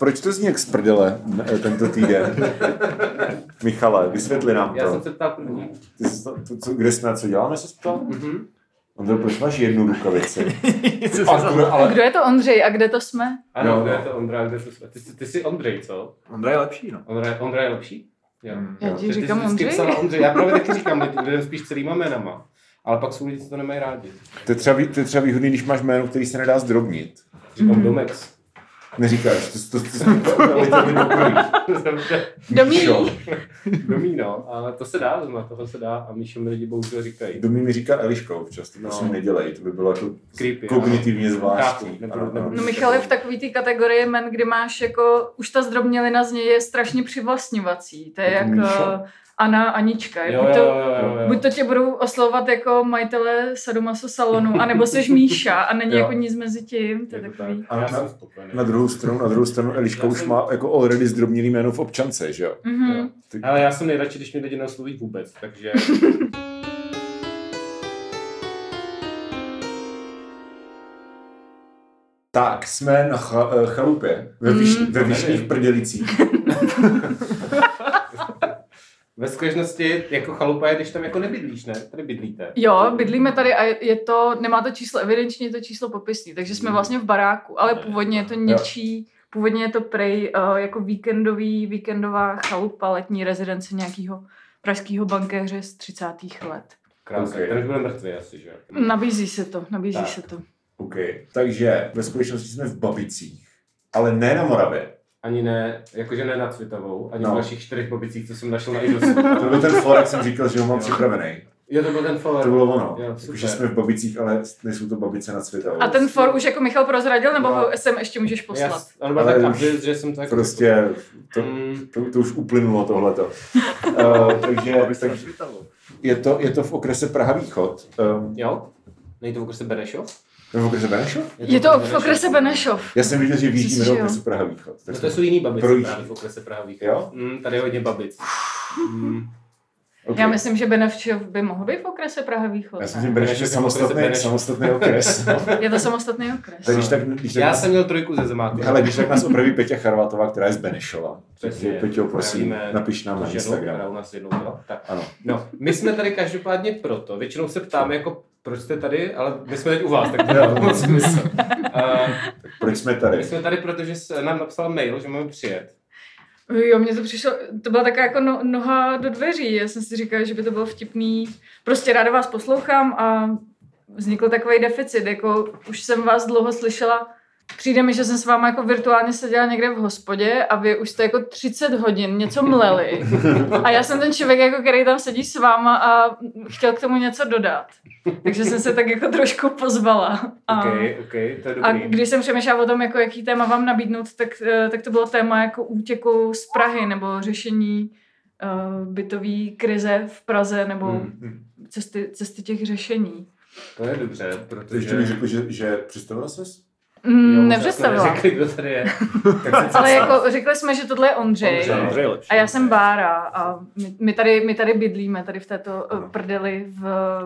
Proč to zní jak z prdele eh, tento týden? Michale, vysvětli nám to. Já jsem se ptal první. Ty jsi to, to, co, kde jsme a co děláme, se ptal? Mhm. Ondro, proč máš jednu rukavici? A, kdo- ale, Kdo je to Ondřej a kde to jsme? Ano, Jo. kde je to Ondra, kde to jsme? Ty, jsi- ty jsi Ondrej, co? Ondra je lepší, no. Ondra, Ondra je lepší? Jo. Mm. Já Jo. ti Ty jsi říkám Ondřej. psala Ondřej. Já právě taky říkám lidem spíš celýma jménama. Ale pak jsou lidi, co to nemají rádi. to, je třeba, to je třeba výhodný, když máš jméno, který se nedá zdrobnit. Říkám Mhm. Domex. Neříkáš, to, to, to, to, Domíno. Domíno, no. A to se dá, na toho se dá. A Míšo mi lidi bohužel říkají. Domí mi říká Eliška občas, to no. asi nedělej, to by bylo jako Creepy, no. kognitivně no. zvláštní. No Michal je v takový té kategorii men, kdy máš jako, už ta zdrobnělina z něj je strašně přivlastňovací. To je jako... Anna Anička. Jo, buď, jo, to, jo, jo, jo. buď to tě budou oslovovat jako majitele sadomaso salonu, anebo seš Míša a není Jo. jako nic mezi tím. To je Je to takový. tak. A Já na- jsem spokojený. Na druhou stranu, na druhou stranu Eliška Já už jsem- má jako already zdrobněný jméno v občance, že jo? Mhm. Ty, Ale já jsem nejradši, když mě lidi neosloví vůbec, takže... tak, jsme na cha, eh, chalupě, ve, výš, Mm. ve Vyšných Nevím. Prdělicích. Ve skutečnosti jako chalupa je, když tam jako nebydlíš, ne? Tady bydlíte. Jo, bydlíme tady a je- to, nemá to číslo, evidenčně je to číslo popisný, takže jsme vlastně v baráku, ale původně je to něčí, původně je to prej uh, jako víkendový, víkendová chalupa, letní rezidence nějakého pražského bankéře z 30. let. Krásně. Ok. Ten už bude mrtvý asi, že? Nabízí se to, nabízí Tak. se to. OK. Takže ve skutečnosti jsme v Babicích, ale ne na Moravě. Ani ne, jakože ne nad Světovou, ani No. v dalších čtyřech pobicích, co jsem našel na Idosu. To byl ten for, jak jsem říkal, že ho mám připravený. Jo, to byl ten follow. To bylo ono. Jo, Jakože jsme v Babicích, ale nejsou to Babice nad světovou. A ten for už jako Michal prozradil, nebo No. ho sem ještě můžeš poslat? Jas, on byl Ale tak už že jsem to jako... Prostě to, Mm, to, to už uplynulo tohleto. uh, takže tak je, to, je to v okrese Praha Východ. Um, jo? Není to v okrese Benešov? V okrese Benešov? Je to v okrese Benešov. Já jsem viděl, že výjíždíme Myslíš, do okresu Praha Východ. Tak No to jsou jiný babice Projíždí. právě v okrese Praha Východ. Jo? Mm, tady je hodně babic. Mm. okay. Já myslím, že Benešov by mohl být v okrese Praha Východ. Já si myslím, že Benešov je samostatný, Benešov. samostatný okres. no. Je to samostatný okres. Tak když tak, když tak Já nás, jsem měl trojku ze zemáku. hele, když tak nás opraví Peťa Charvatová, která je z Benešova. Přesně. Takže Peťo, prosím, napiš nám na ženu, která Instagram. u nás jednou byla. Tak. Ano. No, my jsme tady každopádně proto. Většinou se ptáme, jako proč jste tady, ale my jsme teď u vás, tak to dává moc smysl. Uh, Proč jsme my tady? jsme tady, protože se nám napsal mail, že máme přijet. Jo, mně to přišlo, to byla taková jako no, noha do dveří. Já jsem si říkala, že by to bylo vtipný. Prostě ráda vás poslouchám a vznikl takový deficit. Jako už jsem vás dlouho slyšela. Přijde mi, že jsem s váma jako virtuálně seděla někde v hospodě a vy už jste jako 30 hodin něco mleli. A já jsem ten člověk, jako, který tam sedí s váma a chtěl k tomu něco dodat. Takže jsem se tak jako trošku pozvala. A... OK, OK, to je A dobrý. když jsem přemýšlela o tom, jako jaký téma vám nabídnout, tak, eh, tak to bylo téma jako útěku z Prahy nebo řešení uh, bytové krize v Praze nebo Hmm. Hm. cesty, cesty těch řešení. To je dobře, Takže protože... mi řekl, že, že představila ses? Mm, nepředstavila. neřekli, kdo tady je. Ale jako řekli jsme, že tohle je Ondřej. Ondřej. Ondřej je lepší. A já jsem Bára a my, my, tady, my tady bydlíme, tady v této eh, prdeli v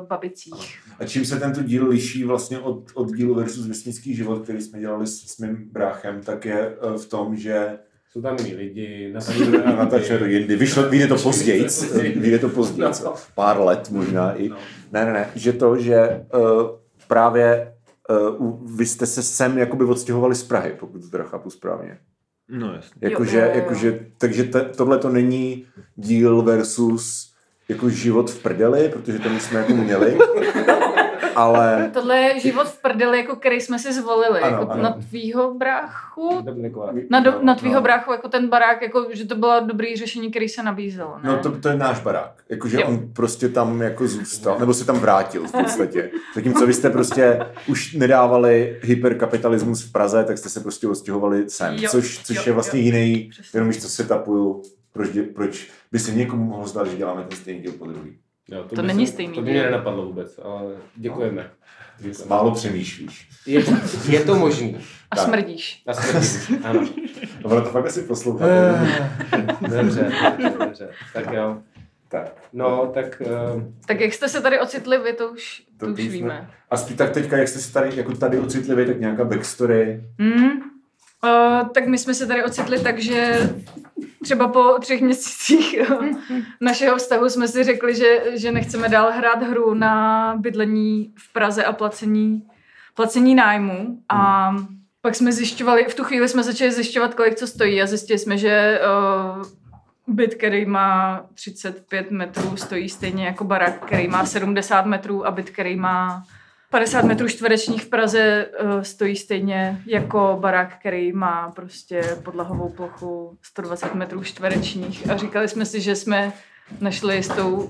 Babicích. A čím se tento díl liší vlastně od, od dílu versus vesnický život, který jsme dělali s, s mým bráchem, tak je eh, v tom, že Jsou tam jiní lidi, natáčíme natáčíme to jindy, vyšlo, vyjde to později, vyjde to později, No. pár let možná i. No. Ne, ne, ne, že to, že uh, právě uh, vy jste se sem jakoby odstěhovali z Prahy, pokud to teda chápu správně. No jasně. Jakože, Jo, jo, jo. jakože, takže te, tohle to není díl versus jako život v prdeli, protože to my jsme jako měli, ale Tohle je život v prdeli, jako který jsme si zvolili. Ano, jako ano. na tvýho bráchu. Na, do, na tvýho no. bráchu, jako ten barák, jako, že to bylo dobrý řešení, který se nabízelo, ne? No to, to je náš barák. Jakože Jo. on prostě tam jako zůstal, nebo se tam vrátil v podstatě. Zatímco vy jste prostě už nedávali hyperkapitalismus v Praze, tak jste se prostě odstěhovali sem. Jo, Což, což jo, je vlastně jo. jiný, Přesně. jenom když to setupuju, proč, dě- proč by se někomu mohlo zdát, že děláme ten stejný díl po druhý. Jo, To by není se- stejný To by mě nenapadlo vůbec, ale děkujeme. Děkujeme. Málo přemýšlíš. Je, je to možný. A tak. smrdíš. Na smrti. Ano. Ono to fakt asi poslouchat. Dobře, dobře, dobře. Tak jo. tak. No, tak uh, Tak jak jste se tady ocitli vy, to už, to, To- už to víme. A spíš tak teďka, jak jste si tady, jako tady ocitlivý, tak nějaká backstory. Hmm? Uh, tak my jsme se tady ocitli tak, že třeba po třech měsících našeho vztahu jsme si řekli, že, že nechceme dál hrát hru na bydlení v Praze a placení, placení nájmu. A pak jsme zjišťovali, v tu chvíli jsme začali zjišťovat, kolik co stojí a zjistili jsme, že uh, byt, který má 35 metrů, stojí stejně jako barák, který má 70 metrů a byt, který má 50 metrů čtverečních v Praze uh, stojí stejně jako barák, který má prostě podlahovou plochu 120 metrů čtverečních a říkali jsme si, že jsme našli jistou,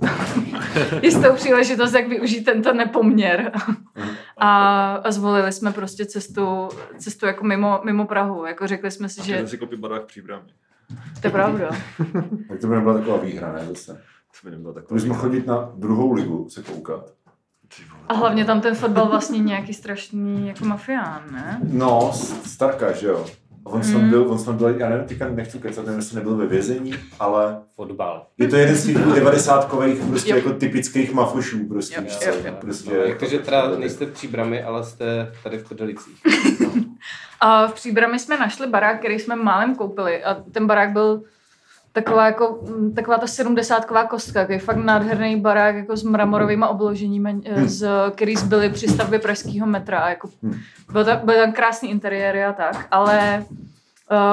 jistou příležitost, jak využít tento nepoměr. A, a zvolili jsme prostě cestu, cestu jako mimo, mimo Prahu. Jako řekli jsme si, že... Že si koupit barák v příbrami. To je pravda. Tak to by nebyla taková výhra, ne? Zase. To by nebylo To takové. bychom chodit na druhou ligu se koukat. A hlavně tam ten fotbal vlastně nějaký strašný jako mafián, ne? No, Starka, že jo. A On tam Mm. byl, on tam byl, já nevím, teďka nechci kecat, nevím, jestli nebyl ve vězení, ale Fotbal. je to jeden z těch 90 prostě Jo. jako typických mafošů, prostě, Jo, jo, jo. prostě. No, jakože teda nejste v Příbrami, ale jste tady v Kodelicích. A v Příbrami jsme našli barák, který jsme málem koupili a ten barák byl taková, jako, mm, taková ta sedmdesátková kostka, takový fakt nádherný barák jako s mramorovými obloženími, hmm. z, který zbyly při stavbě pražského metra. A jako, Hmm. byl, tam, byl tam krásný interiéry a tak, ale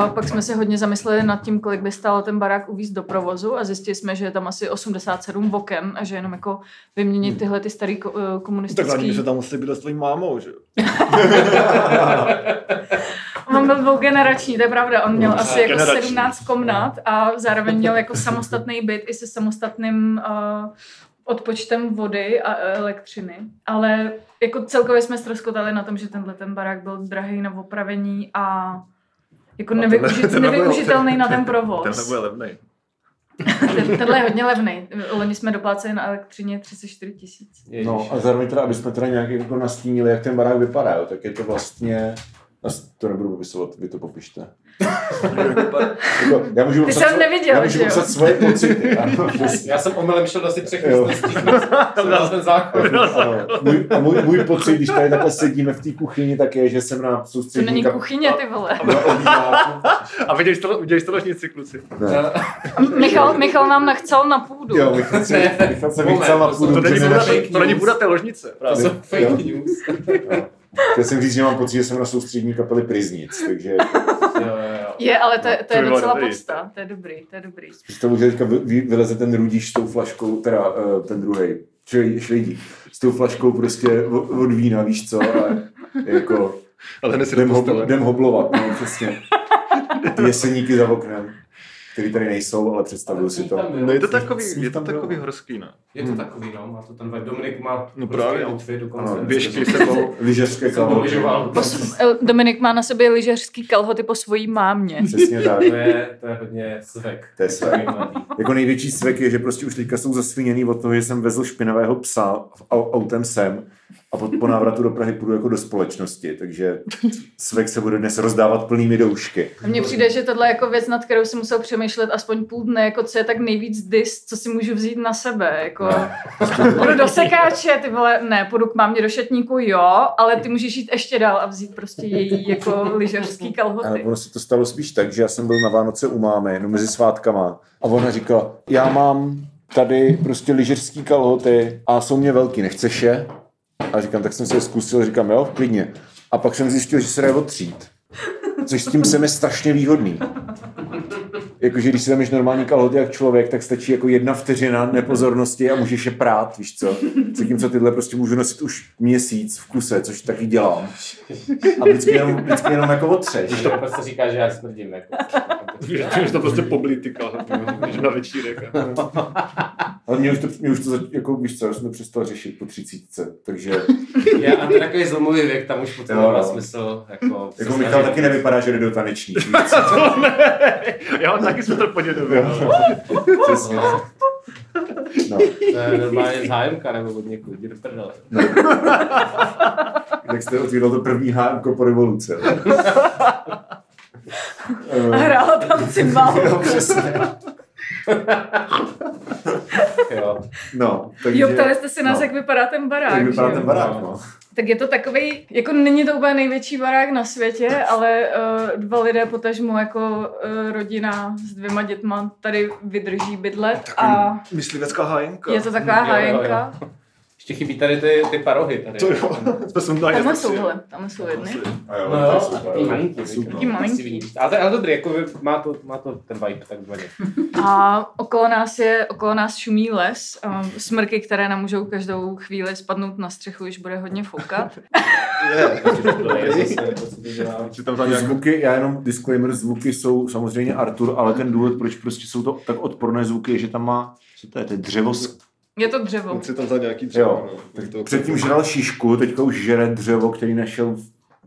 uh, pak jsme se hodně zamysleli nad tím, kolik by stálo ten barák uvízt do provozu a zjistili jsme, že je tam asi 87 oken a že jenom jako vyměnit tyhle ty starý ko, uh, Tak hlavně komunistický... by se tam museli bydlet s tvojí mámou, že? On byl dvougenerační, to je pravda. On měl asi jako Generační. 17 komnat a zároveň měl jako samostatný byt i se samostatným uh, odpočtem vody a elektřiny. Ale jako celkově jsme ztroskotali na tom, že tenhle ten barák byl drahý na opravení a jako tenhle- nevyužit, tenhle nevyužitelný na ten Tenhle provoz. bude levnej. Ten, tenhle je hodně levný. Loni jsme dopláceli na elektřině 34 tisíc. No a zároveň teda, aby jsme teda nějak jako nastínili, jak ten barák vypadá, jo, tak je to vlastně, As- to nebudu popisovat, vy to popište. Jako, já můžu Ty jsem neviděl, já můžu že jo? popsat svoje pocity. Ano. Já jsem omylem šel asi třech místností. Jsem dal ten záchod. Můj, a můj, můj pocit, když tady takhle sedíme v té kuchyni, tak je, že jsem na To soustřední není kap- kuchyně, ty vole. A viděli jste, viděli jste ložnici, kluci? Ne. Michal, Michal nám nachcel na půdu. Jo, Michal se. Michal se Moment, na to půdu, To není, nenašel- to, to není půda té ložnice. To jsou fake news. Chtěl jsem říct, že mám pocit, že jsem na soustřední kapely Priznic, takže Jo, jo, jo. Je, ale to, je- to To je docela podsta. To je dobrý, to je dobrý. představu, že teďka vy- vy- vyleze ten rudíš s tou flaškou, teda uh, ten druhý, švejdík, s tou flaškou prostě od, vína, víš co, a jako Ale jdem, hob, jdem hoblovat, no přesně. Ty jeseníky za oknem, který tady nejsou, ale představuju si to. No je to takový, Smích je to tam takový horský, no. Je to takový, no, má to ten vibe. Dominik má No prostě právě. outfit dokonce. Ano, Běžky sebou. Lyžařské kalhoty. Dominik má na sobě lyžařský kalhoty po svojí mámě. Přesně tak. To je, to je hodně svek. To je svek. Jako největší svek je, že prostě už teďka jsou zasviněný od toho, že jsem vezl špinavého psa autem sem a po, po návratu do Prahy půjdu jako do společnosti, takže svek se bude dnes rozdávat plnými doušky. A mně přijde, že tohle je jako věc, nad kterou si musel přemýšlet aspoň půl dne, jako co je tak nejvíc dis, co si můžu vzít na sebe. Jako, půjdu do sekáče, ty vole, ne, půjdu k mámě do šatníku, jo, ale ty můžeš jít ještě dál a vzít prostě její jako lyžařský Ale kalhoty. ono se to stalo spíš tak, že já jsem byl na Vánoce u mámy, no mezi svátkama a ona říkala, já mám tady prostě lyžařský kalhoty a jsou mě velký, nechceš je? A říkám, tak jsem si je zkusil, říkám, jo, klidně. A pak jsem zjistil, že se dají otřít. Což s tím jsem je strašně výhodný. Jakože když si tam normální kalhoty jak člověk, tak stačí jako jedna vteřina nepozornosti a můžeš je prát, víš co. Zatímco tyhle prostě můžu nosit už měsíc v kuse, což taky dělám. A vždycky jenom, vždycky jenom jako otřeš. To prostě říká, že já smrdím. Jako. Že to prostě poblí ty kalhoty, když na večírek. Ale mě už to, mě už to jako víš co, já jsem to přestal řešit po třicítce, takže Já, a to je takový zlomový věk, tam už potom Jo, má no. smysl. Jako, jako snažit- Michal taky nevypadá, že jde do tanečních. víš co? Já mám taky super podědovi. Jo. Přesně. No, To je normálně zájemka nebo od někud, jdi do prdele. tak jste otvíral to první HMko po revoluce. A hrála tam cymbal. Jo, přesně. Jo. No, takže... Jo, ptali jste se nás, no. jak vypadá ten barák, Jak vypadá že ten barák, no. Tak je to takový, jako není to úplně největší barák na světě, ale uh, dva lidé potažmo jako uh, rodina s dvěma dětma tady vydrží bydlet a Myslivecká hájenka. je to taková Jo, jo, jo. Ještě chybí tady ty, ty parohy. Tady. To jo, jsme sundali. Tamhle jsou, hele, tamhle jsou jedny. A jo, No to je jo, super. takový malinký. Super. Taký malinký. Ale to je ale dobrý, jako má to, má to ten vibe takzvaně. A okolo nás je, okolo nás šumí les, smrky, které nám můžou každou chvíli spadnout na střechu, když bude hodně foukat. To to, to tam zvuky, já jenom disclaimer, zvuky jsou samozřejmě Artur, ale ten důvod, proč prostě jsou to tak odporné zvuky, je, že tam má, co to je, to je dřevo, s- Je to dřevo. Si tam za nějaký třeba. Jo, no. tak To- předtím žral šišku, teďka už žere dřevo, který našel v,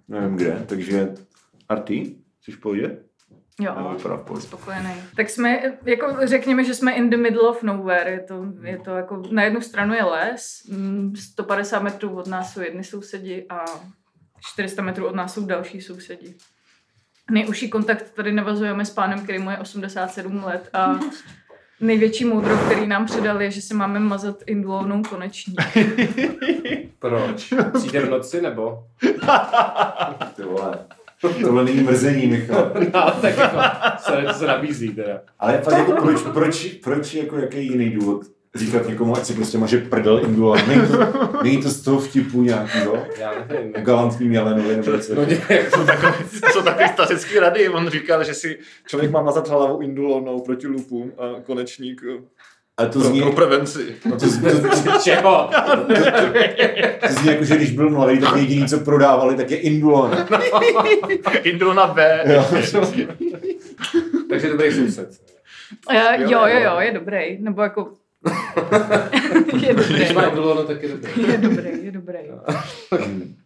nevím kde, takže Arty, jsi v pohodě? Jo. Spokojený. Tak jsme, jako řekněme, že jsme in the middle of nowhere. Je to, je to jako, na jednu stranu je les, mm, 150 metrů od nás jsou jedni sousedi a 400 metrů od nás jsou další sousedi. Nejúžší kontakt tady navazujeme s pánem, který mu je 87 let a největší moudro, který nám předal, je, že si máme mazat indulovnou koneční. Proč? Přijde v noci nebo? Ty vole. Tohle není mrzení, Michal. No, tak jako se, to se nabízí teda. Ale fakt jako proč, proč, proč jako jaký jiný důvod říkat někomu, ať si prostě maže prdel indula. Není to, není to z toho vtipu nějakýho Já nevím. galantním Jelenovi nebo co. No, děkuji. Jsou takový, jsou takový statický rady. On říkal, že si člověk má mazat hlavu indulonou proti lupům a konečník eh, Ale to pro, zní, pro prevenci. no to, zní, to, Čeho? to zní jako, že když byl mladý, tak jediný, co prodávali, tak je indulon. Indul na B. Jo. Takže dobrý soused. Jo, jo, jo, jo. jo, je dobrý. Nebo jako... je Když dobrý. má Indulono, tak je dobrý. Je dobrý, je dobrý.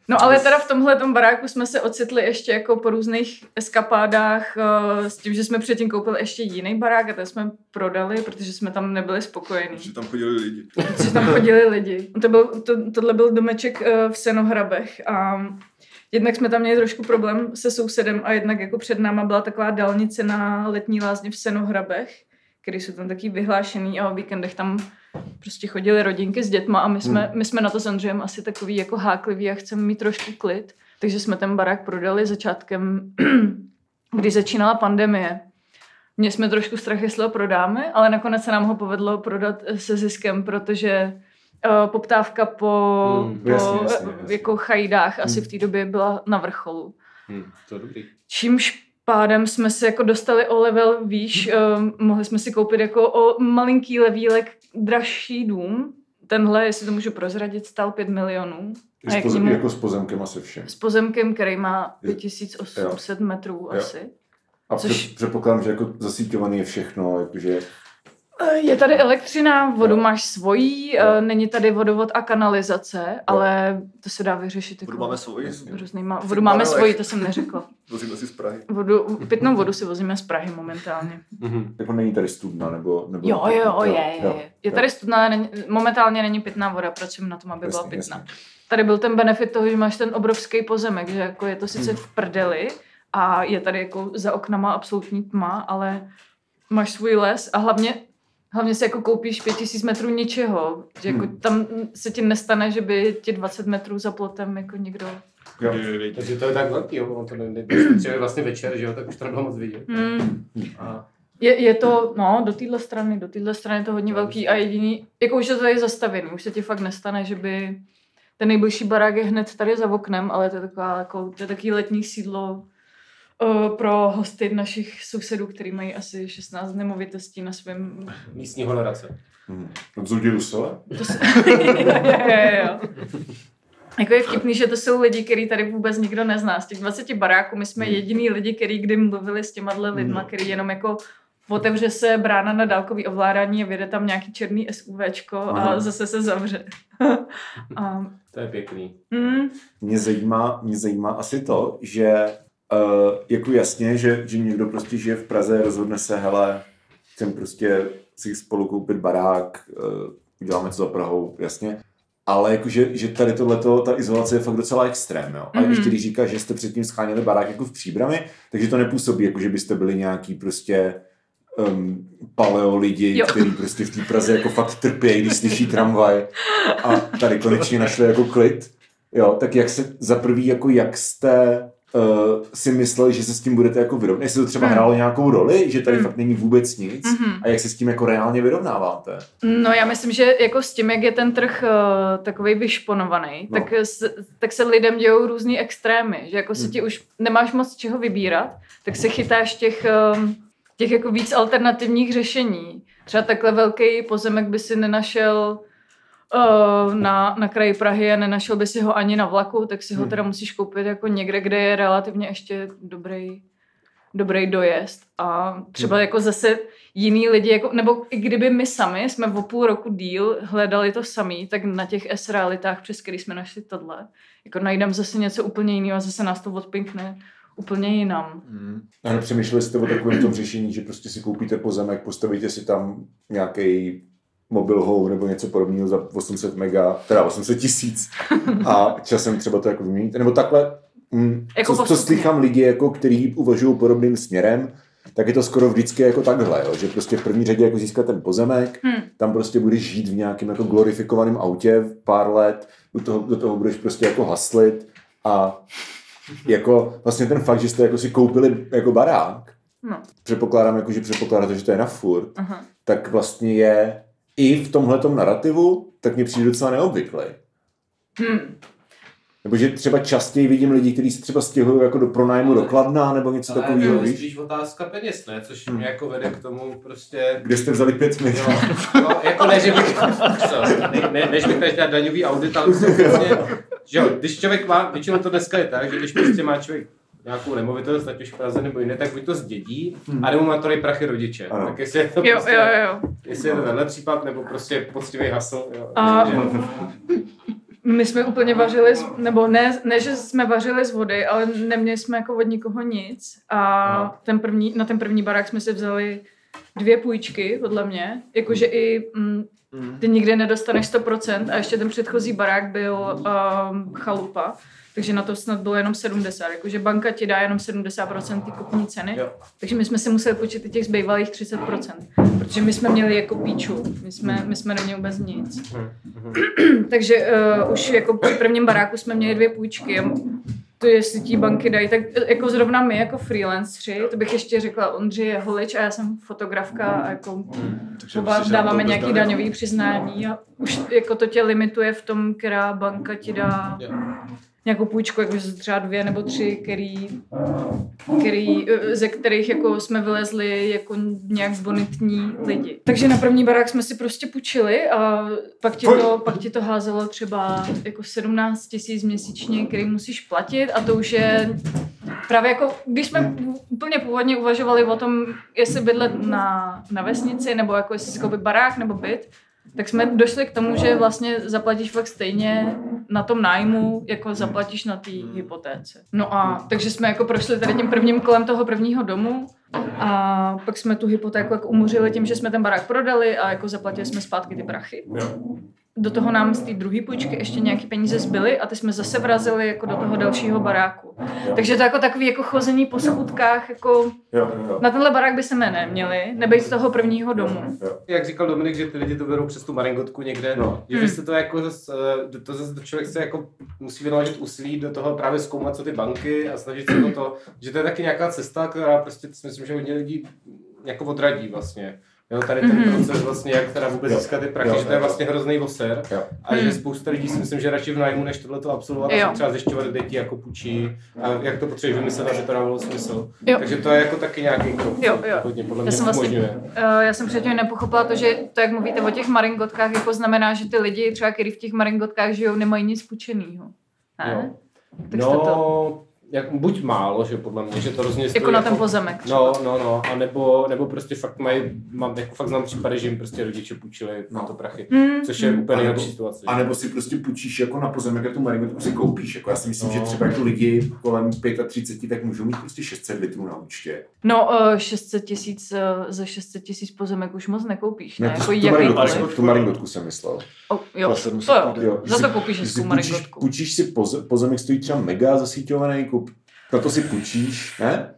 No ale teda v tomhle baráku jsme se ocitli ještě jako po různých eskapádách eh, s tím, že jsme předtím koupili ještě jiný barák a ten jsme prodali, protože jsme tam nebyli spokojení. Že tam chodili lidi. Protože tam chodili lidi. To byl, to, tohle byl domeček eh, v Senohrabech a jednak jsme tam měli trošku problém se sousedem a jednak jako před náma byla taková dálnice na letní lázně v Senohrabech, který jsou tam taky vyhlášený a o víkendech tam prostě chodily rodinky s dětma a my jsme, my jsme na to s Andřejem asi takový jako hákliví a chceme mít trošku klid. Takže jsme ten barák prodali začátkem, když začínala pandemie. Měli jsme trošku strach, jestli ho prodáme, ale nakonec se nám ho povedlo prodat se ziskem, protože uh, poptávka po, Hmm, po jasně, jasně, eh, jasně. jako chajdách asi v té době byla na vrcholu. Hm, to dobrý. Čímž pádem jsme se jako dostali o level výš, uh, mohli jsme si koupit jako o malinký levílek dražší dům. Tenhle, jestli to můžu prozradit, stál 5 milionů. A S jak pozem, němu- jako s pozemkem asi všem. s pozemkem, který má Jo. 5800 metrů Jo. asi. A Což- předpokládám, že jako zasíťovaný je všechno, jakože Je tady elektřina, vodu Jo. máš svojí, eh, není tady vodovod a kanalizace, ale to se dá vyřešit jako Vodu máme svoji. různýma. Vodu máme barelech. svoji, to jsem neřekla. Vozíme si z Prahy. Vodu, pitnou vodu si vozíme z Prahy momentálně. Mhm. jako není tady studna, nebo... nebo Jo, jo, jo, je, je, jo, je. Je tady studná, není, momentálně není pitná voda, pracujeme na tom, aby byla Jasně, pitná. jasně. Tady byl ten benefit toho, že máš ten obrovský pozemek, že jako je to sice v prdeli a je tady jako za oknama absolutní tma, ale máš svůj les a hlavně Hlavně si jako koupíš 5000 metrů ničeho, že jako Hmm. tam se ti nestane, že by ti 20 metrů za plotem jako někdo... Jo. Takže to je tak velký, jo. On to ne, třeba vlastně večer, že jo, tak už to nebylo moc vidět. Hmm. A Je, je to, no, do téhle strany, do téhle strany je to hodně velký a jediný, jako už je to tady zastavený, už se ti fakt nestane, že by ten nejbližší barák je hned tady za oknem, ale to je taková, jako, to je takový letní sídlo pro hosty našich sousedů, který mají asi 16 nemovitostí na svém... místní honorace. Hmm. Zudi Rusové? To se... jo, jo, jo. Jako je vtipný, že to jsou lidi, který tady vůbec nikdo nezná. Z těch 20 baráků my jsme Hmm. jediný lidi, který kdy mluvili s těma lidma, Hmm. který jenom jako otevře se brána na dálkový ovládání a vyjde tam nějaký černý SUVčko a Aha. zase se zavře. a, To je pěkný. mm, Mě zajímá, mě zajímá asi to, že uh, jako jasně, že, že někdo prostě žije v Praze, rozhodne se, hele, chcem prostě si spolu koupit barák, uh, uděláme to za Prahou, jasně. Ale jakože, že tady tohleto, ta izolace je fakt docela extrém, jo. A Mhm. ještě když říkáš, že jste předtím scháněli barák jako v příbrami, takže to nepůsobí, jako že byste byli nějaký prostě um, paleo lidi, Jo. který prostě v té Praze jako fakt trpějí, když slyší tramvaj a tady konečně našli jako klid. Jo, tak jak se za prvý, jako jak jste uh, si mysleli, že se s tím budete jako vyrovnat? Jestli to třeba Hmm. hrálo nějakou roli, že tady Hmm. fakt není vůbec nic Mhm. a jak se s tím jako reálně vyrovnáváte? No já myslím, že jako s tím, jak je ten trh uh, takový vyšponovaný, No. tak, s, tak se lidem dějou různý extrémy, že jako si Hmm. ti už nemáš moc čeho vybírat, tak se chytáš těch, um, těch jako víc alternativních řešení. Třeba takhle velký pozemek by si nenašel na, na kraji Prahy a nenašel by si ho ani na vlaku, tak si ho Hmm. teda musíš koupit jako někde, kde je relativně ještě dobrý, dobrý dojezd. A třeba Hmm. jako zase jiný lidi, jako, nebo i kdyby my sami jsme o půl roku díl hledali to samý, tak na těch S realitách, přes který jsme našli tohle, jako najdeme zase něco úplně jiného a zase nás to odpinkne úplně jinam. Hmm. Ano, přemýšleli jste o takovém tom řešení, že prostě si koupíte pozemek, postavíte si tam nějaký mobil home nebo něco podobného za 800 mega, teda 800 tisíc a časem třeba to jako vyměníte, nebo takhle, mm, Jako co, co slychám lidi, jako, kteří uvažují podobným směrem, tak je to skoro vždycky jako takhle, jo? že prostě v první řadě jako získat ten pozemek, Hmm. tam prostě budeš žít v nějakém jako glorifikovaném autě v pár let, do toho, do toho budeš prostě jako haslit a jako vlastně ten fakt, že jste jako si koupili jako barák, No. předpokládám, jako, že předpokládáte, že to je na furt, Aha. tak vlastně je i v tomhletom narrativu, tak mě přijde docela neobvyklý. Hmm. Nebo že třeba častěji vidím lidi, kteří se třeba stěhují jako do pronájmu do Kladna nebo něco Ale takového, je víš? spíš otázka peněz, ne? Což Hmm. mě jako vede k tomu prostě... Kde jste vzali pět Jo, mega? no, jako ne, že bych, co, ne, ne, než bych tady dělal daňový audit, ale prostě, že jo, když člověk má, většinou to dneska je tak, že když prostě má člověk nějakou nemovitost, ať už v Praze nebo jiné, tak buď to zdědí, Hmm. a nebo má to prachy rodiče. Ano. Tak jestli je to Jo, prostě, jo, jo. jestli je to tenhle případ, nebo prostě poctivý hasl. Jo, A- My jsme úplně vařili, z, nebo ne, ne, že jsme vařili z vody, ale neměli jsme jako od nikoho nic. A Aha. ten první, na ten první barák jsme si vzali dvě půjčky, podle mě. Jakože i mm, Mm. Ty nikdy nedostaneš 100% a ještě ten předchozí barák byl um, chalupa. Takže na to snad bylo jenom 70. Jakože banka ti dá jenom 70% ty kupní ceny. Jo. Takže my jsme si museli počít i těch zbývalých 30%. Protože my jsme měli jako píču. My jsme, my jsme neměli vůbec nic. Mhm, mhm. Takže uh, už jako při prvním baráku jsme měli dvě půjčky. To jestli ti banky dají, tak jako zrovna my jako freelancři, to bych ještě řekla, Ondřej je holič a já jsem fotografka a jako Takže oba to dáváme nějaký dá? daňový přiznání a už jako to tě limituje v tom, která banka ti dá. Nějakou půjčku, jako že třeba dvě nebo tři, který, který, eh, ze kterých jako jsme vylezli jako nějak bonitní lidi. Takže na první barák jsme si prostě půjčili a pak ti to, pak ti to házelo třeba jako 17 tisíc měsíčně, který musíš platit a to už je právě jako, když jsme úplně původně uvažovali o tom, jestli bydlet na, na vesnici, nebo jako jestli si koupit barák nebo byt, tak jsme došli k tomu, že vlastně zaplatíš fakt stejně na tom nájmu, jako zaplatíš na té hypotéce. No a takže jsme jako prošli tady tím prvním kolem toho prvního domu a pak jsme tu hypotéku jako umořili tím, že jsme ten barák prodali a jako zaplatili jsme zpátky ty prachy. Jo. Do toho nám z té druhé půjčky ještě nějaký peníze zbyly a ty jsme zase vrazili jako do toho dalšího baráku. Takže to jako takový jako chození po schůdkách, jako Jo, jo, jo. na tenhle barák by se ne neměli, nebejt z toho prvního domu. jo. Jak říkal Dominik, že ty lidi to berou přes tu maringotku někde, No. že Hmm. jste to jako zase, eh, to zase člověk se jako musí vynaložit úsilí do toho právě zkoumat, co ty banky a snažit se o to, že to je taky nějaká cesta, která prostě si myslím, že hodně lidí jako odradí vlastně. Jo, tady ten Mhm. proces vlastně, jak teda vůbec Jo. získat ty prachy, Jo, že to je jo. vlastně hrozný voser. Jo. A že Mhm. spousta lidí si myslím, že radši v nájmu, než tohle to absolvovat, Jo. a třeba zjišťovat, kde ti jako půjčí a jak to potřebuješ vymyslet, aby to dávalo smysl. Jo. Takže to je jako taky nějaký krok, Jo, jo. hodně podle Já mě jsem vlastně- umožňuje. Uh, já jsem předtím nepochopila to, že to, jak mluvíte o těch maringotkách, jako znamená, že ty lidi, třeba který v těch maringotkách žijou, nemají nic půjčenýho. Ne? Jo. Tak jste to, No, jak, buď málo, že podle mě, že to hrozně stojí jako na ten pozemek. třeba. No, no, no, a nebo, nebo prostě fakt mají, mám, jako fakt znám případy, že jim prostě rodiče půjčili No. na to prachy, Mm, což je mm. úplně A nebo- nejlepší situace. A nebo si prostě půjčíš jako na pozemek a tu maringotku si koupíš. Jako já si myslím, No. že třeba jako lidi kolem 35 tak můžou mít prostě 600 litrů na účtě. No, uh, 600 tisíc, uh, za 600 tisíc pozemek už moc nekoupíš, ne? Ne, to, jako tu, maringotku, tu maringotku jsem myslel. Oh, jo, to 700 jo. Jo, Za to si- koupíš že si hezkou půjčíš, maringotku. půjčíš si poze, pozemek, stojí třeba mega zasíťovaný, na to si půjčíš, ne?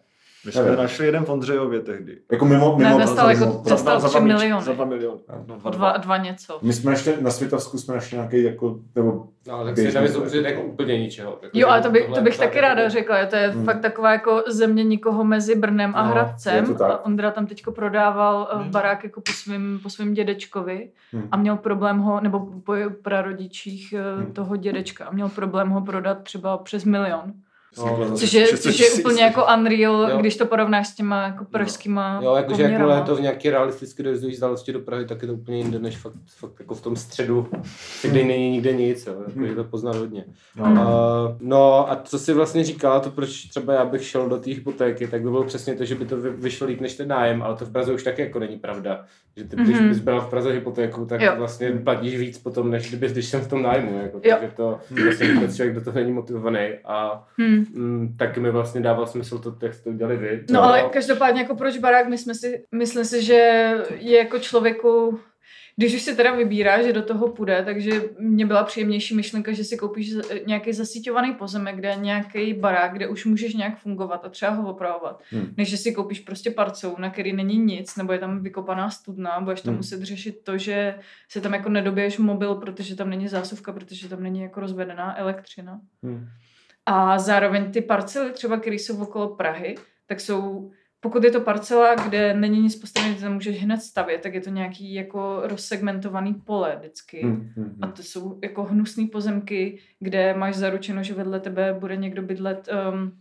My jsme Nevím. našli jeden v Ondřejově tehdy. Jako mimo, Ne, mimo stál mimo- jako- ten stál za, tři dva, miliony. Za dva miliony. No, dva, Dva, dva něco. My jsme našli, na Světovsku jsme našli nějaký jako, nebo No, ale tak si tam zoubřit jako úplně ničeho. Jako, Jo, ale to, by, to bych taky ráda jako- řekla. To je Hmm. fakt taková jako země nikoho mezi Brnem a No, Hradcem. je to tak. A Ondra tam teďko prodával eh, Hmm. barák jako po svým, po svým dědečkovi Hmm. a měl problém ho, nebo po prarodičích eh, Hmm. toho dědečka a měl problém ho prodat třeba přes milion. No, Což je, 600 což je úplně jako unreal, Jo. když to porovnáš s těma jako pražskýma Jo, jakože jakmile je to v nějaké realistické dojezdové vzdálenosti do Prahy, tak je to úplně jinde, než fakt, fakt jako v tom středu, kde není nikde nic, jo, jako je to poznat hodně. no, Hmm. Uh, no a co si vlastně říkala, to proč třeba já bych šel do té hypotéky, tak by bylo přesně to, že by to vy- vyšlo líp než ten nájem, ale to v Praze už taky jako není pravda. Že ty, když Mhm. bys byla v Praze hypotéku, tak Jo. vlastně platíš víc potom, než kdyby, když jsem v tom nájmu. Jako, Jo. takže to vlastně vůbec člověk do toho není motivovaný a Hmm. mm, taky mi vlastně dával smysl to, jak jste to udělali vy. No ale každopádně jako proč barák, my jsme si, myslím si, že je jako člověku, když už si teda vybírá, že do toho půjde, takže mě byla příjemnější myšlenka, že si koupíš z- nějaký zasíťovaný pozemek, kde je nějaký barák, kde už můžeš nějak fungovat a třeba ho opravovat, Hmm. než že si koupíš prostě parcelu, na který není nic, nebo je tam vykopaná studna, budeš tam Hmm. muset řešit to, že si tam jako nedobiješ mobil, protože tam není zásuvka, protože tam není jako rozvedená elektřina. Hmm. A zároveň ty parcely, třeba které jsou okolo Prahy, tak jsou, pokud je to parcela, kde není nic postavené, tam můžeš hned stavět, tak je to nějaký jako rozsegmentovaný pole vždycky. Hmm, hmm, A hmm. to jsou jako hnusné pozemky, kde máš zaručeno, že vedle tebe bude někdo bydlet um,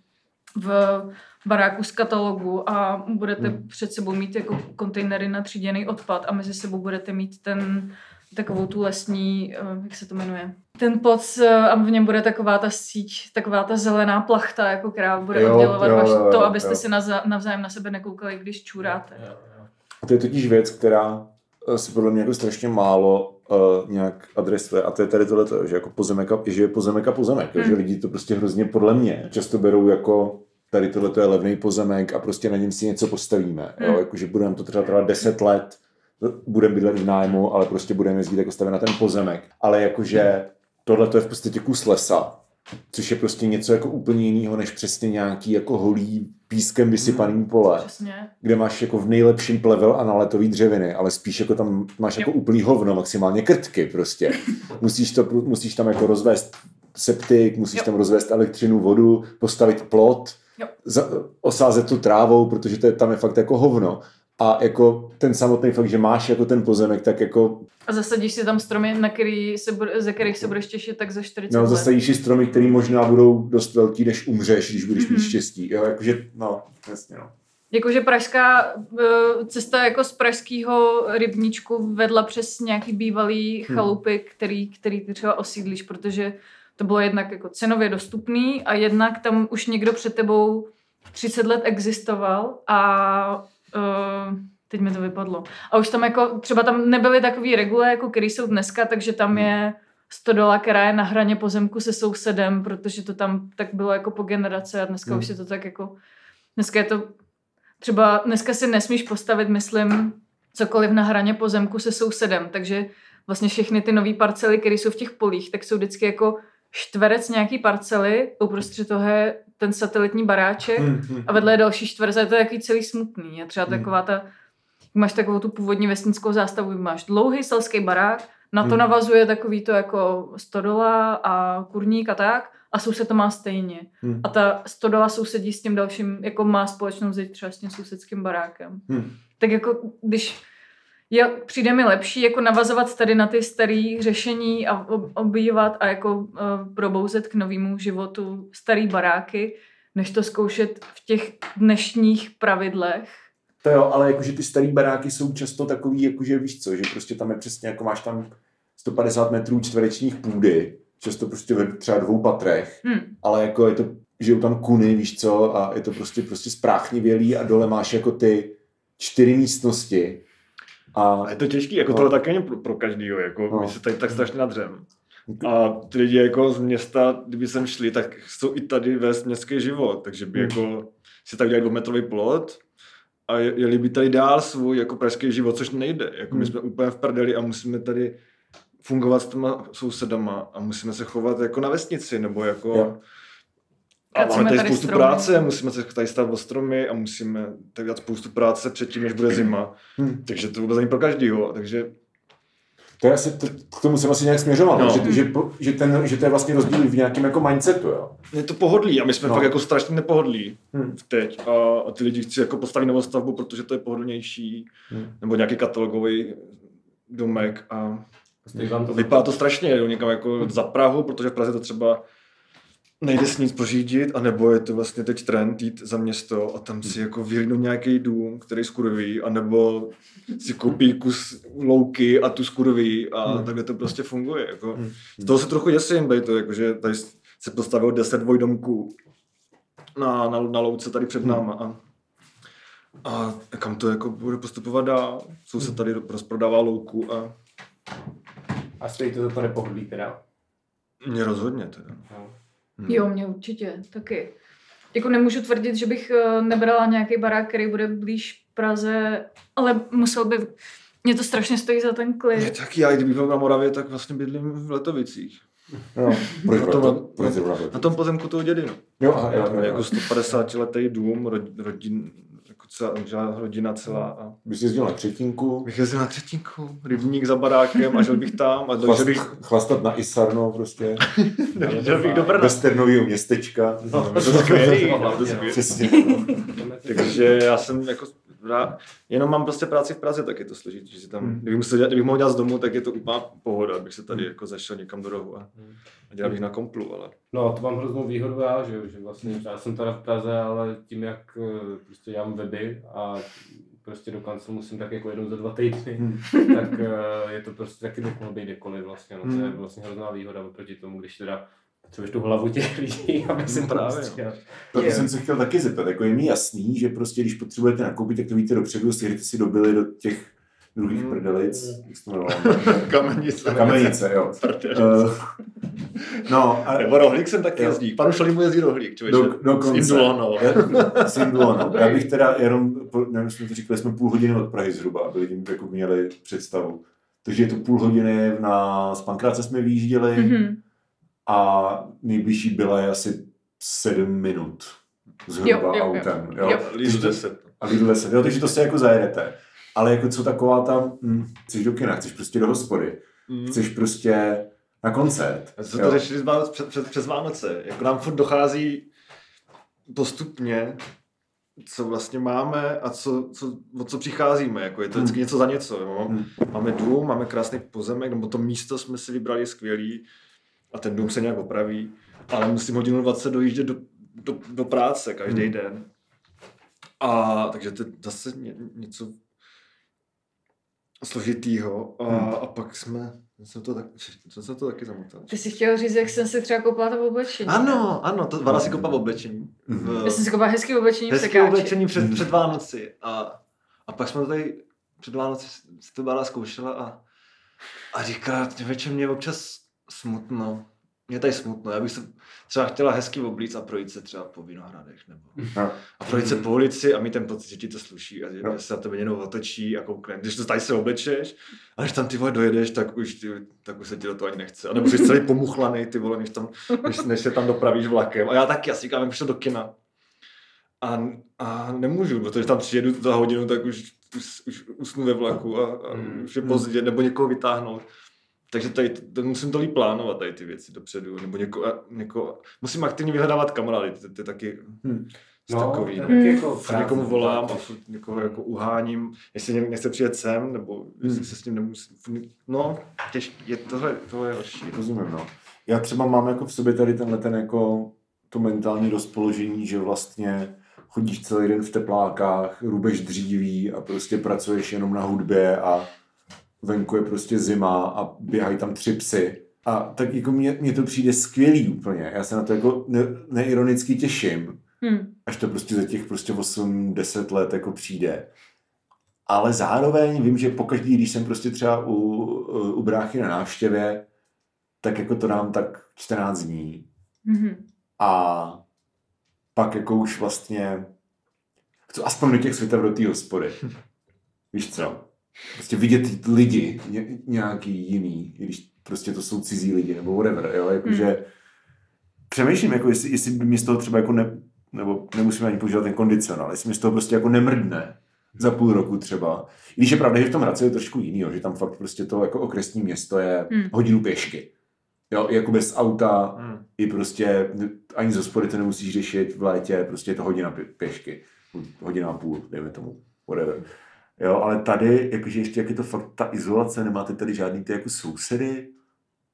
v baráku z katalogu a budete Hmm. před sebou mít jako kontejnery na tříděný odpad a mezi sebou budete mít ten takovou tu lesní, eh, jak se to jmenuje, ten plot eh, a v něm bude taková ta síť, taková ta zelená plachta, jako která bude Jo, oddělovat jo, vaš, jo, to, abyste jo. si navzájem na sebe nekoukali, když čůráte. Jo, to je totiž věc, která eh, se podle mě jako strašně málo uh, nějak adresuje. A to je tady tohle, že jako pozemek a, že je pozemek a pozemek. Hmm. Že lidi to prostě hrozně podle mě často berou jako tady tohle je levný pozemek a prostě na něm si něco postavíme. Jo? Hmm. Jakože budeme to třeba trvat 10 let, budeme bydlet v nájmu, ale prostě budeme jezdit jako stavit na ten pozemek. Ale jakože tohle to je v podstatě kus lesa, což je prostě něco jako úplně jiného, než přesně nějaký jako holý pískem vysypaný pole Přesně. kde máš jako v nejlepším plevel a naletový dřeviny, ale spíš jako tam máš jako úplný hovno, maximálně krtky prostě. Musíš, to, musíš tam jako rozvést septik, musíš Jo. tam rozvést elektřinu, vodu, postavit plot, Jo. za, osázet tu trávou, protože to je, tam je fakt jako hovno. A jako ten samotný fakt, že máš jako ten pozemek, tak jako A zasadíš si tam stromy, na který se, bude- ze kterých se budeš těšit tak za 40 no, let. zasadíš si stromy, které možná budou dost velký, než umřeš, když budeš mít Mhm. štěstí. Jo, jakože, no, jasně, no. Jakože pražská eh, cesta jako z pražského rybníčku vedla přes nějaký bývalý Hmm. chalupy, který, který ty třeba osídlíš, protože to bylo jednak jako cenově dostupný a jednak tam už někdo před tebou 30 let existoval a uh, teď mi to vypadlo. A už tam jako, třeba tam nebyly takový regule, jako který jsou dneska, takže tam je 100 dola, která je na hraně pozemku se sousedem, protože to tam tak bylo jako po generace a dneska Hmm. už je to tak jako, dneska je to Třeba dneska si nesmíš postavit, myslím, cokoliv na hraně pozemku se sousedem, takže vlastně všechny ty nové parcely, které jsou v těch polích, tak jsou vždycky jako čtverec nějaký parcely, uprostřed toho je ten satelitní baráček Hmm, hmm. a vedle je další je to takový celý smutný. Je třeba Hmm. taková ta, máš takovou tu původní vesnickou zástavu, máš dlouhý selský barák, na to Hmm. navazuje takový to jako stodola a kurník a tak a soused to má stejně. Hmm. A ta stodola sousedí s tím dalším, jako má společnou zeď třeba s tím sousedským barákem. Hmm. Tak jako když je, přijde mi lepší jako navazovat tady na ty staré řešení a ob- obývat a jako uh, probouzet k novému životu starý baráky, než to zkoušet v těch dnešních pravidlech. To jo, ale jakože ty starý baráky jsou často takový, jakože víš co, že prostě tam je přesně jako máš tam 150 metrů čtverečních půdy, často prostě ve třeba dvou patrech, Hm. ale jako je to, žijou tam kuny, víš co, a je to prostě prostě spráchnivělý a dole máš jako ty čtyři místnosti. A A je to těžký, jako No. tohle taky není pro, pro každýho, jako No. my se tady tak strašně nadřem. A ty lidi jako z města, kdyby sem šli, tak chcou i tady vést městský život, takže by Hmm. jako si tak udělali dvoumetrový plot a je- jeli by tady dál svůj jako pražský život, což nejde. Jako my Hmm. jsme úplně v prdeli a musíme tady fungovat s těma sousedama a musíme se chovat jako na vesnici, nebo jako... Jo. A Kacíme máme tady tady spoustu stromy. práce, musíme se tady o stromy a musíme tady dělat spoustu práce předtím, než bude zima. Hmm. Takže to vůbec není pro každýho. Takže To je asi, to, k tomu jsem asi nějak směřoval, no. Že, že, po- že, ten, že to je vlastně rozdíl v nějakém jako mindsetu, jo. je to pohodlí a my jsme No. fakt jako strašně nepohodlí Hmm. teď. A, a ty lidi chci jako postavit novou stavbu, protože to je pohodlnější. Hmm. Nebo nějaký katalogový domek a vypadá to strašně, jo, někam jako za Prahu, protože v Praze to třeba nejde s nic pořídit, anebo je to vlastně teď trend jít za město a tam si jako vyhlídnout nějaký dům, který skurví, anebo si koupí kus louky a tu skurví a Hmm. hmm. takhle to prostě funguje. Jako. Hmm. Z toho se trochu děsím, tady to, jakože tady se postavilo 10 dvojdomků na, na, na louce tady před Hmm. náma a, a kam to jako bude postupovat dál. Jsou se tady rozprodává louku a A stojí to za to nepohodlí teda. mě rozhodně teda. No. Hmm. Jo, mě určitě, taky. Jako nemůžu tvrdit, že bych eh, nebrala nějaký barák, který bude blíž Praze, ale musel by, mě to strašně stojí za ten Mě klid. taky, já kdybych byl na Moravě, tak vlastně bydlím v Letovicích. No. Proč, Na tom- proč to? Na tom pozemku toho. Jo, aha, jo, To jo, je jo. jako 150 letý dům, ro- rodin, celá, celá rodina celá. A Bych jezdil na třetinku, bych jezdil na třetinku, rybník za barákem a žil bych tam a chlast, bych, chlastat na Isarno prostě, žil bych do Brna. westernového městečka. No, to je skvělý, No, no, to je hlavně, skvělý. Přesně. Takže já jsem jako rád, jenom mám prostě práci v Praze, tak je to složitý, že si tam, Hmm. kdybych, musel dělat, kdybych mohl dělat z domu, tak je to úplná pohoda, abych se tady jako zašel někam do rohu a, a dělal bych na komplu, ale No, to mám hroznou výhodu já, že, že vlastně já jsem teda v Praze, ale tím, jak eh, prostě dělám weby a prostě do kanclu musím tak jako jednou za dva týdny, Hmm. tak eh, je to prostě taky mohl být kdekoliv vlastně, no, to je Hmm. vlastně hrozná výhoda oproti tomu, když teda potřebuješ tu hlavu těch lidí, aby si No to právě, prostě, To Je. jsem se chtěl taky zeptat. Jako je mi jasný, že prostě když potřebujete nakoupit, tak to víte dopředu, sjedete si dobily do těch druhých Hmm. prdelic. Jak se to jmenovalo? kamenice. Kamenice, jo. Uh, no, a Nebo rohlík jsem taky Jo. jezdí. Panu Šalimu jezdí rohlík, člověče. do, dokonce. S Indulonou. Já- S Indulonou. Já bych teda jenom, nevím, jsme to říkali, jsme půl hodiny od Prahy zhruba, aby lidi jako měli představu. Takže je to půl hodiny na, z Pankráce jsme vyjížděli Mhm. A nejbližší byla je asi sedm minut zhruba Jo, jo, jo. autem. Jo. Jo. Lízu 10. A Lidl 10, jo, takže to se jako zajedete. Ale jako co taková tam, hm, chceš do kina, chceš prostě do hospody, Mm. chceš prostě na koncert. Já jsme jo. to řešili z Vánoc, před, před, přes Vánoce. Jako nám furt dochází postupně, co vlastně máme a co, co, o co přicházíme. Jako je to vždycky něco za něco. Jo. Hmm. Máme dům, máme krásný pozemek, nebo to místo jsme si vybrali skvělý a ten dům se nějak opraví, ale musím hodinu 20 dojíždět do, do, do práce každý Hmm. den. A takže to je zase ně, něco složitýho a, Hmm. a pak jsme, jsem to, tak, jsem se to taky zamotal. Ty jsi chtěl říct, jak jsem si třeba koupila to oblečení. Ano, ano, to Vana si koupila v oblečení. Mhm. V, Já jsem si koupila hezký oblečení v hezké sekáči. oblečení před, Mhm. před Vánoci. A, a pak jsme to tady před Vánoci si to Vana zkoušela a, a říkala, člověče, mě občas smutno. Mě je tady smutno. Já bych se třeba chtěla hezky oblíct a projít se třeba po Vinohradech. Nebo, Jo. a projít se po ulici a mít ten pocit, že ti to sluší a že že se na tebe jenom otočí a koukne. Když to tady se oblečeš a když tam ty vole dojedeš, tak už, ty, tak už se ti do toho ani nechce. A nebo jsi celý pomuchlaný, ty vole, než, tam, než, než se tam dopravíš vlakem. A já taky, já si říkám, jak do kina. A, a nemůžu, protože tam přijedu za hodinu, tak už, už, už usnu ve vlaku a, a Mm. už je pozdě, nebo někoho vytáhnout. Takže tady, to, musím to líp plánovat, tady ty věci dopředu, nebo něko, něko, musím aktivně vyhledávat kamarády, to, to je taky Hmm. No, takový. je no. Hmm. jako Furt někomu volám a furt někoho jako uháním, jestli někdo nechce přijet sem, nebo jestli se s ním nemusí, furt- no, těžký, je tohle, tohle je horší. Rozumím, no. Já třeba mám jako v sobě tady tenhle ten jako to mentální rozpoložení, že vlastně chodíš celý den v teplákách, rubeš dříví a prostě pracuješ jenom na hudbě a venku je prostě zima a běhají tam tři psy. A tak jako mně, mně to přijde skvělý úplně. Já se na to jako ne, neironicky těším, Hm. až to prostě za těch prostě 8-10 let jako přijde. Ale zároveň vím, že pokaždý, když jsem prostě třeba u, u bráchy na návštěvě, tak jako to dám tak 14 dní. Mhm. A pak jako už vlastně chci aspoň do těch světa do té hospody. Víš co? Prostě vidět lidi, ně, nějaký jiný, i když prostě to jsou cizí lidi, nebo whatever, jo, jakože přemýšlím, jako jestli, jestli by mě z toho třeba jako ne, nebo nemusíme ani používat ten kondicionál, jestli mi z toho prostě jako nemrdne za půl roku třeba. I když je pravda, že v tom Hradci je trošku jiný, jo, že tam fakt prostě to jako okresní město je Hmm. hodinu pěšky. Jo, jako bez auta, Hmm. i prostě ani z hospody to nemusíš řešit v létě, prostě je to hodina pě- pěšky. Hodina a půl, dejme tomu, whatever. Jo, ale tady, jakože ještě jak je to fakt ta izolace, nemáte tady žádný ty jako sousedy,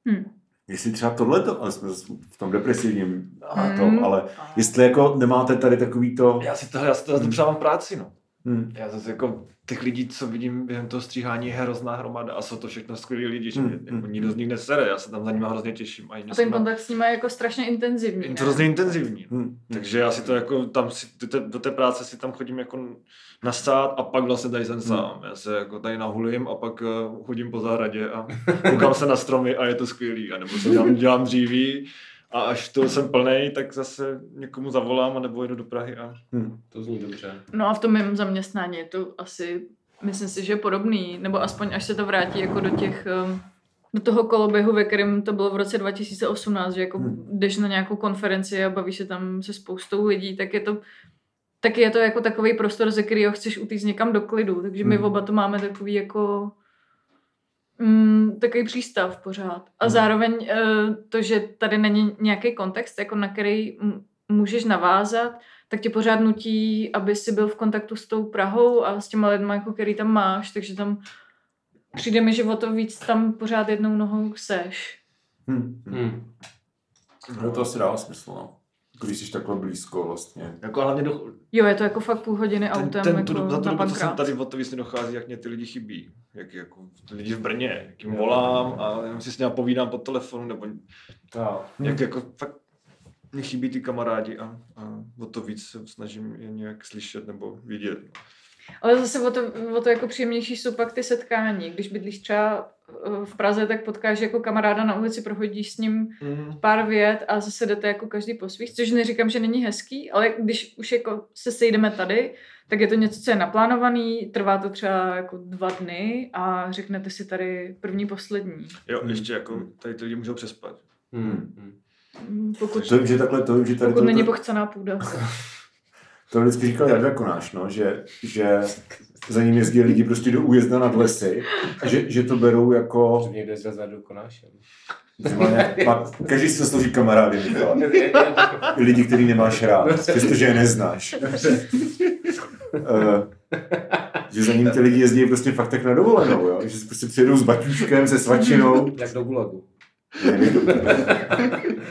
Hm. jestli třeba tohleto, ale jsme v tom depresivním a Hmm. tom, ale jestli jako nemáte tady takový to, Já si to, já si to hmm. přávám práci, no. Hm, Já zase jako těch lidí, co vidím během toho stříhání, je hrozná hromada a jsou to všechno skvělí lidi, že Hmm, mě hmm. jako nikdo z nich nesere, já se tam za nimi hrozně těším. A, A ten kontakt s nimi je jako strašně intenzivní. je hrozně intenzivní. no. hm, Takže já si to jako tam si, do, té, do té práce si tam chodím jako nasát a pak vlastně tady jsem sám. Já se jako tady nahulím a pak uh, chodím po zahradě a koukám se na stromy a je to skvělý. A nebo se dělám, dělám dříví a až to jsem plnej, tak zase někomu zavolám a nebo jedu do Prahy a hm. To zní dobře. No a v tom mém zaměstnání je to asi, myslím si, že je podobný, nebo aspoň až se to vrátí jako do těch, um, do toho koloběhu, ve kterém to bylo v roce 2018, že jako Hmm. jdeš na nějakou konferenci a bavíš se tam se spoustou lidí, tak je to tak je to jako takový prostor, ze kterého chceš utíct někam do klidu. Takže my Hmm. oba to máme takový jako mm, takový přístav pořád. A Hmm. zároveň eh, to, že tady není nějaký kontext, jako na který můžeš navázat, tak tě pořád nutí, aby si byl v kontaktu s tou Prahou a s těma lidma, jako který tam máš, takže tam přijde mi, že o to víc tam pořád jednou nohou seš. Hm, hm. Hmm. No to asi dává smysl, no. Když jsi takhle blízko vlastně. jako hlavně do, Jo, je to jako fakt půl hodiny ten, autem ten, jako tu, za tu na dobu, co jsem tady, o to víc mi dochází, jak mě ty lidi chybí. Jak jako lidi v Brně, jak jim volám a jenom si s nimi povídám po telefonu, nebo No. jak jako fakt mě chybí ty kamarádi a, a o to víc se snažím je nějak slyšet nebo vidět. Ale zase o to, o to jako příjemnější jsou pak ty setkání. Když bydlíš třeba eh, v Praze, tak potkáš jako kamaráda na ulici, prohodíš s ním Mm. pár vět a zase jdete jako každý po svých, což neříkám, že není hezký, ale když už jako se sejdeme tady, tak je to něco, co je naplánovaný, trvá to třeba jako dva dny a řeknete si tady první, poslední. Jo, Hmm. ještě jako tady ty lidi můžou přespat. Hmm. Mm, Pokud, To že takhle, to že tady pokud to, není to, pochcená půda. to vždycky říkal Jarda Konáš, no, že, že za ním jezdí lidi prostě do újezda nad lesy a že, že to berou jako... Že někdo jezdil za Konášem. nějak- má, každý se složí kamarády, Michal. Lidi, který nemáš rád, přestože je neznáš. Uh, že za ním ty lidi jezdí prostě fakt tak na dovolenou, jo? že si prostě přijedou s baťuškem, se svačinou. Jak do Gulagu.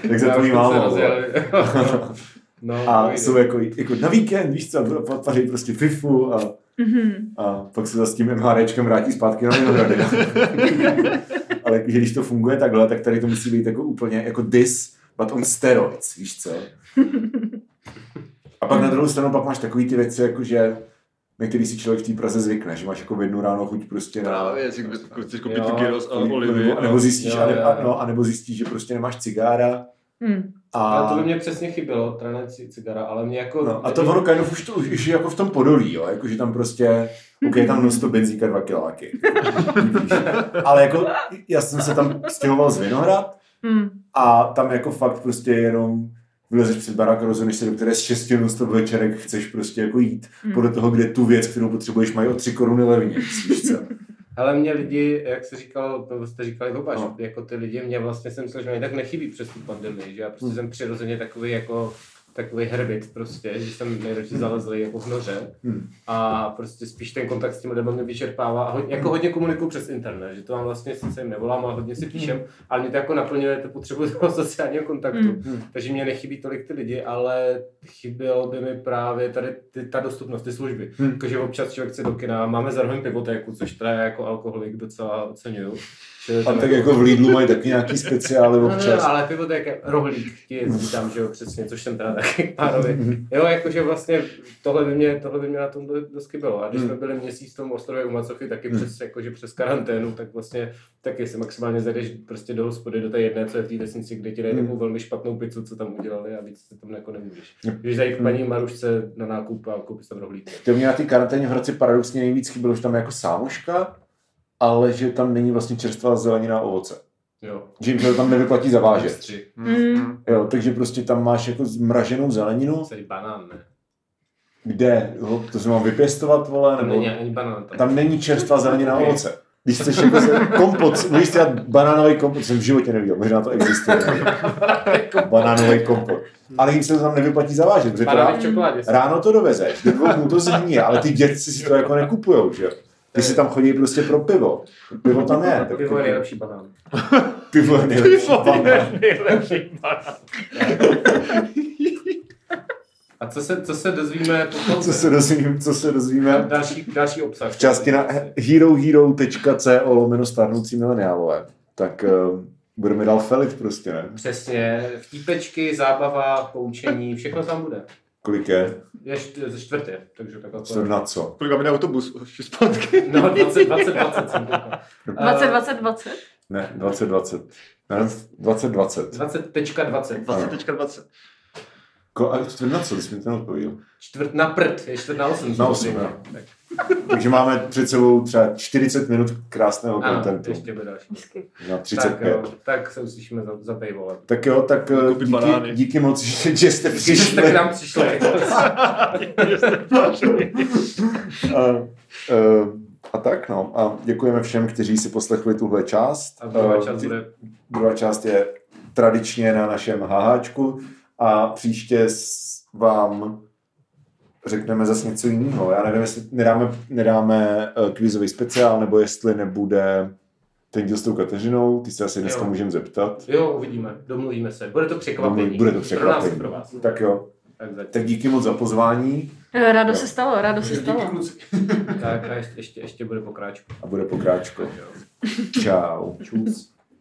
Tak za tvojí Já už No, A pojde. jsou jako, jako na víkend, víš co, paří prostě FIFU a, Mhm. a pak se zase s tím MHDčkem vrátí zpátky na Vinohrady. Ale jakože když to funguje takhle, tak tady to musí být jako úplně jako this, but on steroids, víš co. A pak na druhou stranu pak máš takový ty věci, jako že na který si člověk v té Praze zvykne, že máš jako v jednu ráno chuť prostě na... Právě, si chceš koupit Jo, tu gyros a olivy. nebo, nebo, zjistíš, Jo, a, ne, jo, a, jo. no, a nebo zjistíš, že prostě nemáš cigára. Hmm. A, Ale to by mě přesně chybělo, trené cigara, ale mě jako... no, a to ono kind of už, to, už je jako v tom podolí, jo, jako že tam prostě, ok, je tam non benzíka dva kiláky. Ale jako, já jsem se tam stěhoval z Vinohrad Hmm. a tam jako fakt prostě jenom vylezeš před barák a rozhodneš se, do které z 6 non večerek chceš prostě jako jít. Hmm. Podle toho, kde tu věc, kterou potřebuješ, mají o 3 koruny levně, Ale mě lidi, jak jsi říkal, to jste říkali oba, no. že jako ty lidi, mě vlastně jsem myslel, že mě tak nechybí přes tu pandemii, že já prostě Hmm. jsem přirozeně takový jako takový herbit prostě, že jsem nejradši zalezlý jako v noře Hmm. a prostě spíš ten kontakt s těmi lidmi mě vyčerpává a hodně, jako hodně komunikuju přes internet, že to mám vlastně, sice jim nevolám, ale hodně si píšem, ale mě to jako naplňuje tu potřebu toho sociálního kontaktu, Hmm. Hmm. takže mě nechybí tolik ty lidi, ale chybělo by mi právě tady ty, ta dostupnost, ty služby. Hmm. Jakože občas člověk chce do kina, máme zároveň pivotéku, což teda jako alkoholik docela oceňuju. A tam tak jako v Lidlu mají taky nějaký speciály No, no, občas. no, ale pivotéka, rohlík, ti jezdí tam, že jo, přesně, což jsem teda taky k pánovi. Jo, jakože vlastně tohle by mě, tohle by mě na tom do- dost chybělo. A když Hmm. jsme byli měsíc v tom ostrově u Macochy, taky Hmm. přes, jakože přes karanténu, tak vlastně taky se maximálně zajdeš prostě do hospody, do té jedné, co je v té vesnici, kde ti dají Hmm. takovou velmi špatnou pizzu, co tam udělali a víc se tam jako nemůžeš. Když zajít k paní Marušce na nákup a koupit tam rohlík. To mě na té karanténě v Hradci paradoxně nejvíc chybělo, že tam je jako sámoška, ale že tam není vlastně čerstvá zelenina a ovoce. Jo. že jim se to tam nevyplatí zavážet. Mm. Jo, takže prostě tam máš jako zmraženou zeleninu, Celý banán, ne? kde to se mám vypěstovat, vole, Tam nebo není ani banán. Tam. tam není čerstvá zelenina a ovoce. Když chceš jako se, kompot, můžeš dát banánový kompot, jsem v životě neviděl, možná to existuje. banánový kompot. Ale jim se to tam nevyplatí zavážet, protože to ráno, v čokoládě. ráno to dovezeš, do dvou to zhníje, ale ty dětci si to jako nekupujou, že jo. Ty si tam chodí prostě pro pivo. Pivo tam je. tak Pivo je jako- nejlepší banán. Pivo je nejlepší. nejlepší A co se, co se dozvíme potom? Co se dozvíme, co se dozvíme Další, další obsah. v části na herohero.co lomeno starnoucí mileniálové. Tak uh, budeme dál felit prostě, ne? Přesně, vtípečky, zábava, poučení, všechno tam bude. Kolik je? Je št- ze čtvrtě, takže tak Co na co? Kolik máme autobus? Už zpátky. No, 20, 20, 20 jsem koukal. 20, 20, 20. Ne, 2020. Ne, 2020. 20.20. 20.20. Ko, a čtvrt na co? Ty jsi mi to neodpověděl. Čtvrt na prd, je čtvrt na 8. Na osm, jo. Takže máme před sebou třeba 40 minut krásného Ano, kontentu. ještě bude další. Na Tak, 35. jo, tak se uslyšíme za, za paywallem. Tak jo, tak eh, banány. díky, díky moc, že, že jste Že jste přišli. k nám přišli. a, eh, a tak no. A děkujeme všem, kteří si poslechli tuhle část. A druhá Eh, část bude Druhá část je tradičně na našem háháčku a příště s- vám řekneme zase něco jiného. Já nevím, jestli nedáme, nedáme uh, kvízový speciál, nebo jestli nebude ten díl s tou Kateřinou, ty se asi dneska Jo. můžeme zeptat. Jo, uvidíme, domluvíme se. Bude to překvapení. Bude to Pro nás překvapení. pro vás. Tak jo, Tak, tak díky moc za pozvání Eh, Rádo se stalo, rádo se Díky, stalo. tak a ještě, ještě, ještě bude pokráčku. a bude pokráčko. Čau. Čus.